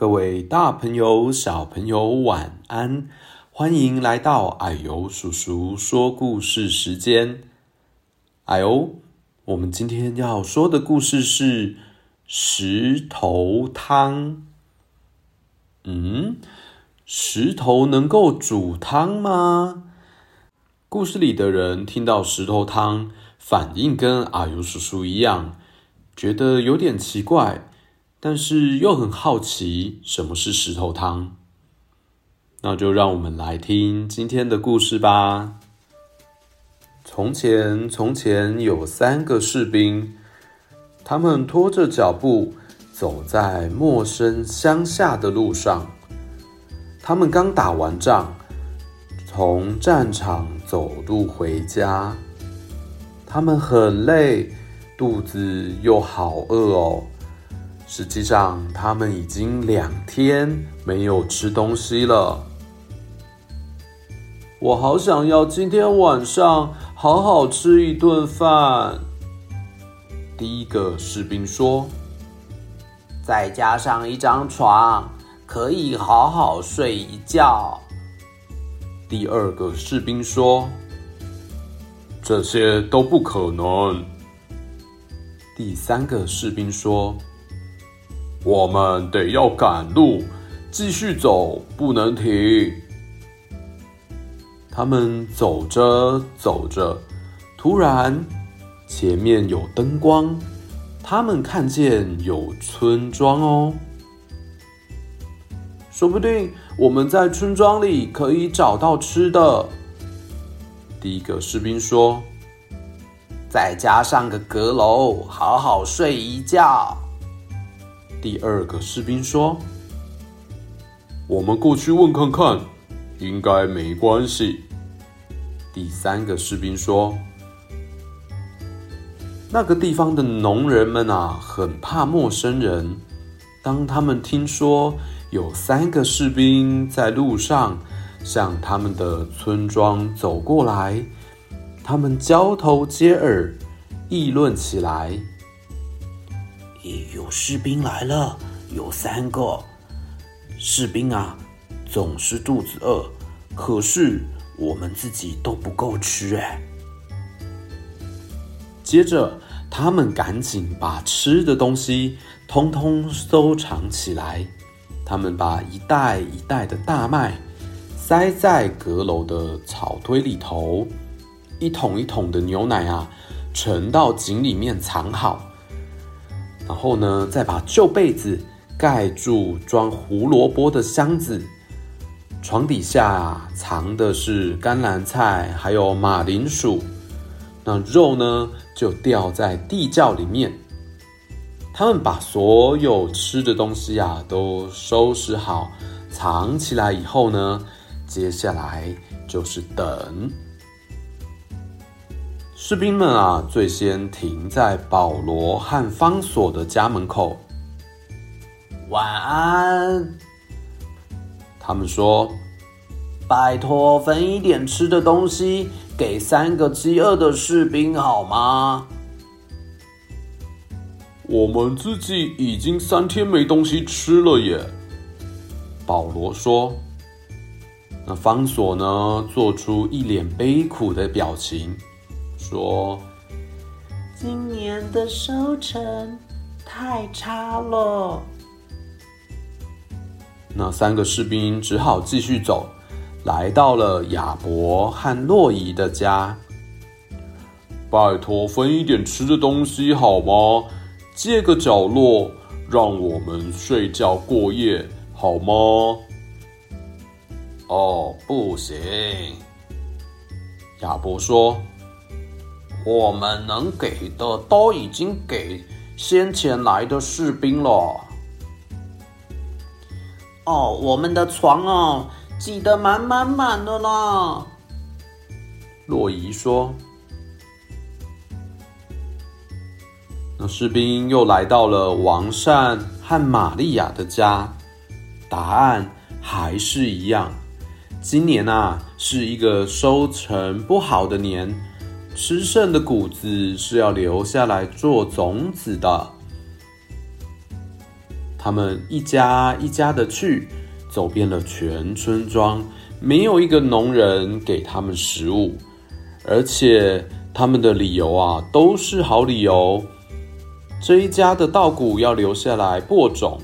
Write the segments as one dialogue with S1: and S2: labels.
S1: 各位大朋友、小朋友，晚安！欢迎来到矮油叔叔说故事时间。矮油，我们今天要说的故事是石头汤。嗯，石头能够煮汤吗？故事里的人听到石头汤，反应跟啊呦叔叔一样，觉得有点奇怪。但是又很好奇什么是石头汤，那就让我们来听今天的故事吧。从前，从前有三个士兵，他们拖着脚步走在陌生乡下的路上。他们刚打完仗，从战场走路回家，他们很累，肚子又好饿哦。实际上，他们已经两天没有吃东西了。我好想要今天晚上好好吃一顿饭。第一个士兵说：“再加上一张床，可以好好睡一觉。”第二个士兵说：“这些都不可能。”第三个士兵说。我们得要赶路，继续走，不能停。他们走着走着，突然前面有灯光，他们看见有村庄哦。说不定我们在村庄里可以找到吃的。第一个士兵说：“再加上个阁楼，好好睡一觉。”第二个士兵说：“我们过去问看看，应该没关系。”第三个士兵说：“那个地方的农人们啊，很怕陌生人。当他们听说有三个士兵在路上向他们的村庄走过来，他们交头接耳，议论起来。”有士兵来了，有三个士兵啊，总是肚子饿，可是我们自己都不够吃哎。接着，他们赶紧把吃的东西通通收藏起来。他们把一袋一袋的大麦塞在阁楼的草堆里头，一桶一桶的牛奶啊，盛到井里面藏好。然后呢，再把旧被子盖住装胡萝卜的箱子，床底下藏的是甘蓝菜，还有马铃薯。那肉呢，就掉在地窖里面。他们把所有吃的东西啊都收拾好，藏起来以后呢，接下来就是等。士兵们啊，最先停在保罗和方索的家门口。晚安，他们说：“拜托，分一点吃的东西给三个饥饿的士兵好吗？”我们自己已经三天没东西吃了耶。保罗说：“那方索呢？做出一脸悲苦的表情。”说：“今年的收成太差了。”那三个士兵只好继续走，来到了亚伯和洛伊的家。拜托，分一点吃的东西好吗？借个角落，让我们睡觉过夜好吗？哦，不行。亚伯说。我们能给的都已经给先前来的士兵了。哦，我们的床哦，挤得满满满的啦。洛伊说：“那士兵又来到了王善和玛利亚的家，答案还是一样。今年啊，是一个收成不好的年。”吃剩的谷子是要留下来做种子的。他们一家一家的去，走遍了全村庄，没有一个农人给他们食物，而且他们的理由啊，都是好理由。这一家的稻谷要留下来播种，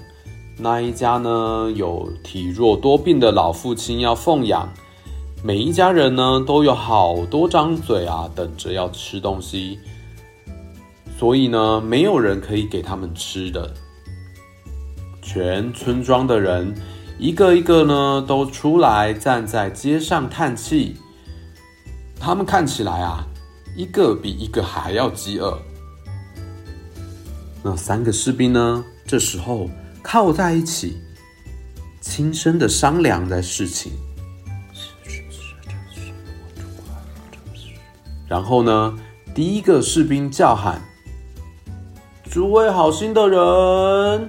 S1: 那一家呢，有体弱多病的老父亲要奉养，每一家人呢，都有好多张嘴啊，等着要吃东西，所以呢，没有人可以给他们吃的。全村庄的人一个一个呢，都出来站在街上叹气。他们看起来啊，一个比一个还要饥饿。那三个士兵呢，这时候靠在一起，轻声的商量着事情。然后呢，第一个士兵叫喊：“诸位好心的人！”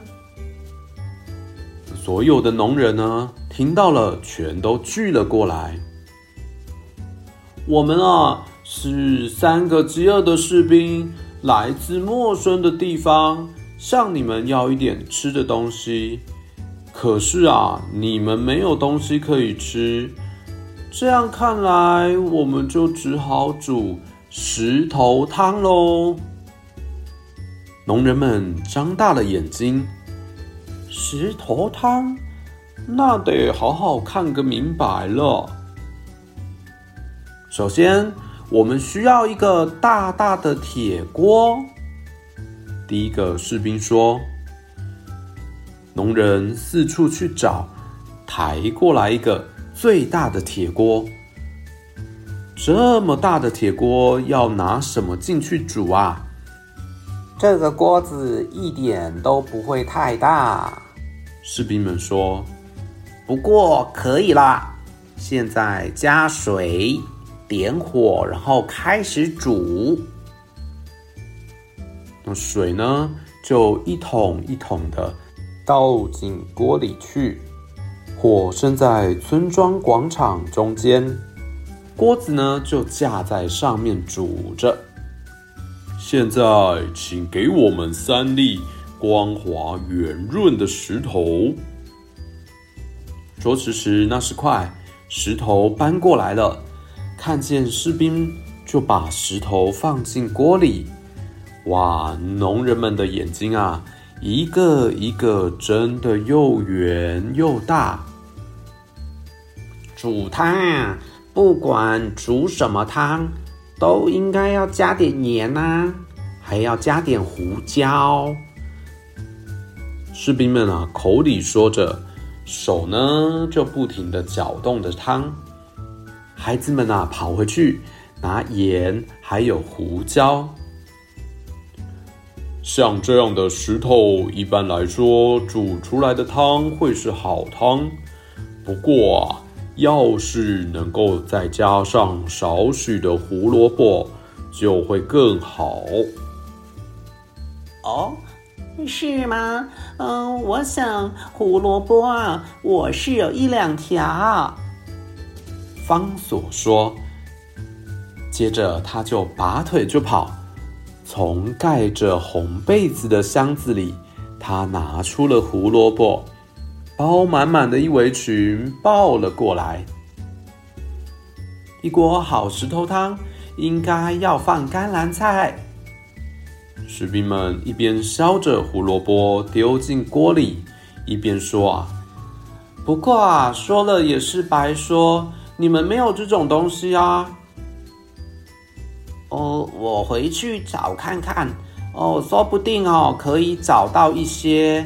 S1: 所有的农人呢，听到了，全都聚了过来。我们啊，是三个饥饿的士兵，来自陌生的地方，向你们要一点吃的东西。可是啊，你们没有东西可以吃，这样看来，我们就只好煮石头汤喽。农人们张大了眼睛。石头汤，那得好好看个明白了。首先，我们需要一个大大的铁锅。第一个士兵说：“农人四处去找，抬过来一个最大的铁锅。这么大的铁锅，要拿什么进去煮啊？”
S2: 这个锅子一点都不会太大。
S1: 士兵们说：“
S2: 不过可以啦，现在加水，点火，然后开始煮。
S1: 那水呢，就一桶一桶的倒进锅里去。火生在村庄广场中间，锅子呢就架在上面煮着。现在，请给我们三粒。”光滑圆润的石头。说时迟，那时快，石头搬过来了。看见士兵，就把石头放进锅里。哇，农人们的眼睛啊，一个一个睁得又圆又大。
S2: 煮汤啊，不管煮什么汤，都应该要加点盐呐，还要加点胡椒。
S1: 士兵们啊，口里说着，手呢就不停的搅动着汤。孩子们啊，跑回去拿盐还有胡椒。像这样的石头，一般来说煮出来的汤会是好汤。不过啊，要是能够再加上少许的胡萝卜，就会更好。
S3: 哦。是吗？嗯，我想胡萝卜啊，我是有一两条。
S1: 方所说，接着他就拔腿就跑，从盖着红被子的箱子里，他拿出了胡萝卜，包满满的一围裙抱了过来。一锅好石头汤，应该要放甘蓝菜。士兵们一边削着胡萝卜丢进锅里，一边说：“啊，
S3: 不过啊，说了也是白说，你们没有这种东西啊。”哦，我回去找看看。哦，说不定哦，可以找到一些。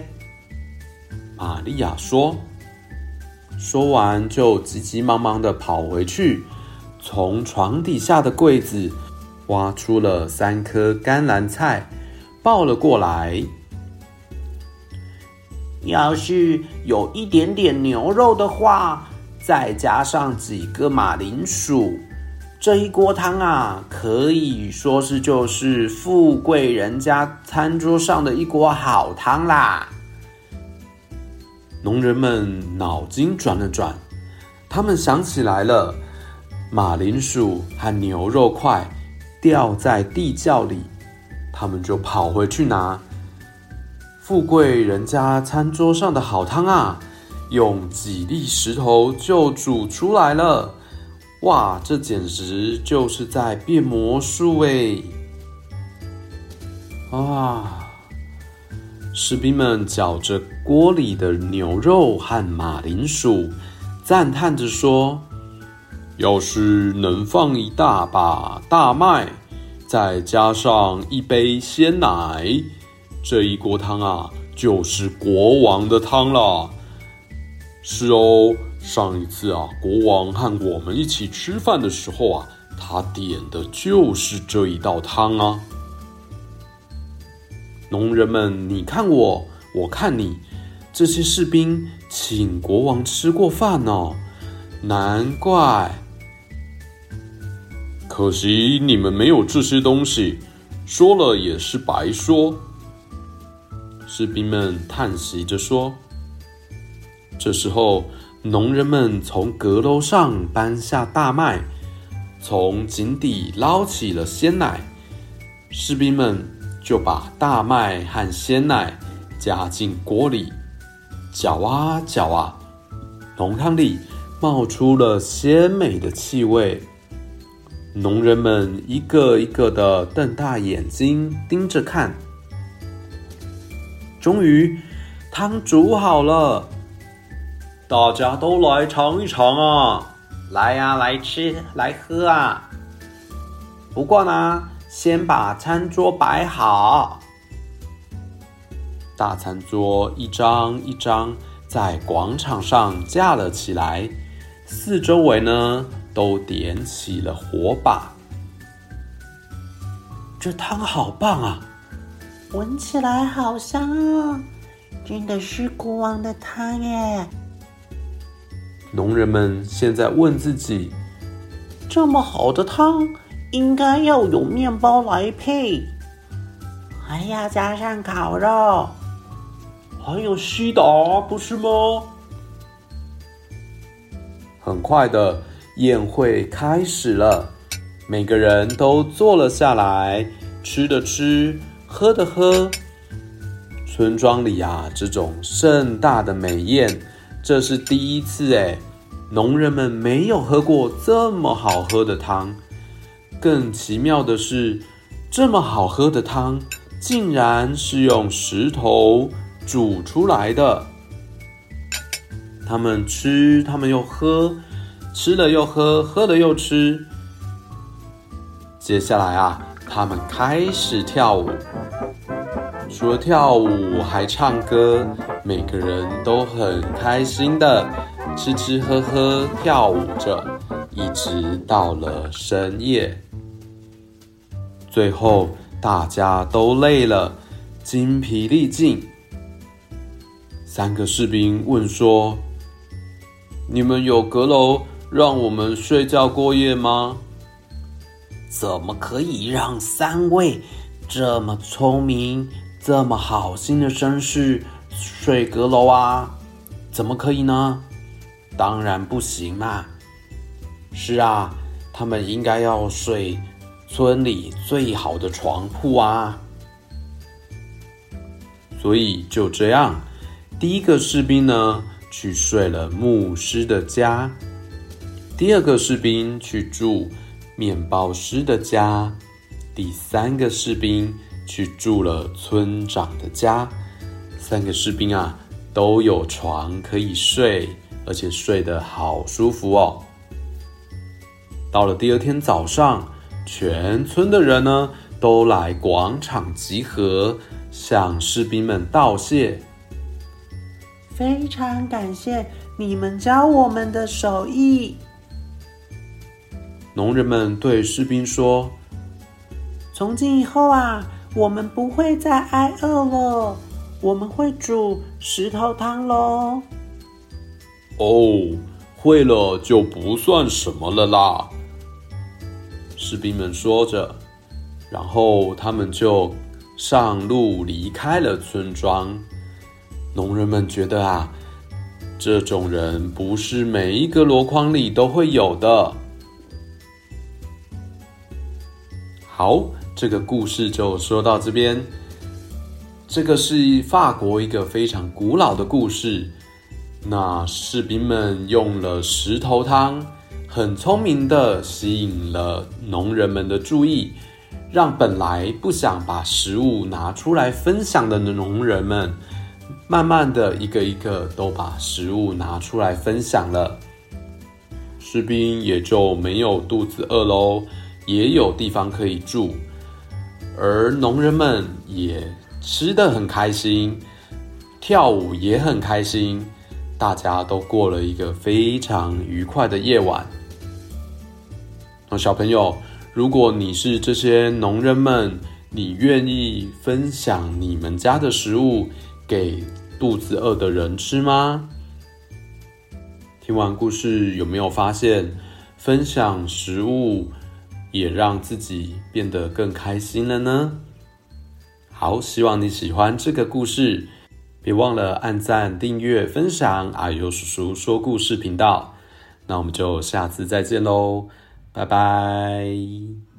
S1: 玛利亚说。说完就急急忙忙的跑回去，从床底下的柜子。挖出了三颗甘蓝菜，抱了过来。
S3: 要是有一点点牛肉的话，再加上几个马铃薯，这一锅汤啊，可以说是就是富贵人家餐桌上的一锅好汤啦。
S1: 农人们脑筋转了转，他们想起来了，马铃薯和牛肉块。掉在地窖里，他们就跑回去拿。富贵人家餐桌上的好汤啊，用几粒石头就煮出来了。哇，这简直就是在变魔术哎！啊，士兵们嚼着锅里的牛肉和马铃薯，赞叹着说：“要是能放一大把大麦，再加上一杯鲜奶。”这一锅汤啊，就是国王的汤了。是哦，上一次啊，国王和我们一起吃饭的时候啊，他点的就是这一道汤啊。农人们，你看我，我看你，这些士兵请国王吃过饭呢，难怪。可惜你们没有这些东西，说了也是白说。士兵们叹息着说：“这时候，农人们从阁楼上搬下大麦，从井底捞起了鲜奶。士兵们就把大麦和鲜奶加进锅里，搅啊搅啊，浓汤里冒出了鲜美的气味。农人们一个一个的瞪大眼睛盯着看。”终于，汤煮好了，大家都来尝一尝啊！
S2: 来呀，来吃，来喝啊！不过呢，先把餐桌摆好。
S1: 大餐桌一张一张在广场上架了起来，四周围呢都点起了火把。这汤好棒啊！
S4: 闻起来好香哦，真的是国王的汤耶！
S1: 农人们现在问自己：
S4: 这么好的汤，应该要有面包来配，还要加上烤肉，
S1: 还有西打，不是吗？很快的，宴会开始了，每个人都坐了下来，吃的吃。喝的喝，村庄里啊，这种盛大的美宴，这是第一次哎。农人们没有喝过这么好喝的汤，更奇妙的是，这么好喝的汤，竟然是用石头煮出来的。他们吃，他们又喝，吃了又喝，喝了又吃。接下来啊。他们开始跳舞，除了跳舞还唱歌，每个人都很开心的吃吃喝喝跳舞着，一直到了深夜。最后大家都累了，精疲力尽。三个士兵问说：“你们有阁楼让我们睡觉过夜吗？”
S2: 怎么可以让三位这么聪明、这么好心的绅士睡阁楼啊？怎么可以呢？当然不行嘛！是啊，他们应该要睡村里最好的床铺啊！
S1: 所以就这样，第一个士兵呢，去睡了牧师的家；第二个士兵去住。面包师的家，第三个士兵去住了村长的家。三个士兵啊，都有床可以睡，而且睡得好舒服哦。到了第二天早上，全村的人呢，都来广场集合，向士兵们道谢。
S4: 非常感谢你们教我们的手艺。
S1: 农人们对士兵说：“
S4: 从今以后啊，我们不会再挨饿了。我们会煮石头汤喽。”
S1: 哦，会了就不算什么了啦。士兵们说着，然后他们就上路离开了村庄。农人们觉得啊，这种人不是每一个箩筐里都会有的。好，这个故事就说到这边。这个是法国一个非常古老的故事。那士兵们用了石头汤，很聪明的吸引了农人们的注意，让本来不想把食物拿出来分享的农人们，慢慢的一个一个都把食物拿出来分享了。士兵也就没有肚子饿喽，也有地方可以住，而农人们也吃得很开心，跳舞也很开心，大家都过了一个非常愉快的夜晚。小朋友，如果你是这些农人们，你愿意分享你们家的食物给肚子饿的人吃吗？听完故事，有没有发现分享食物也让自己变得更开心了呢？好，希望你喜欢这个故事，别忘了按赞、订阅、分享。啊呦叔叔说故事频道，那我们就下次再见喽，拜拜。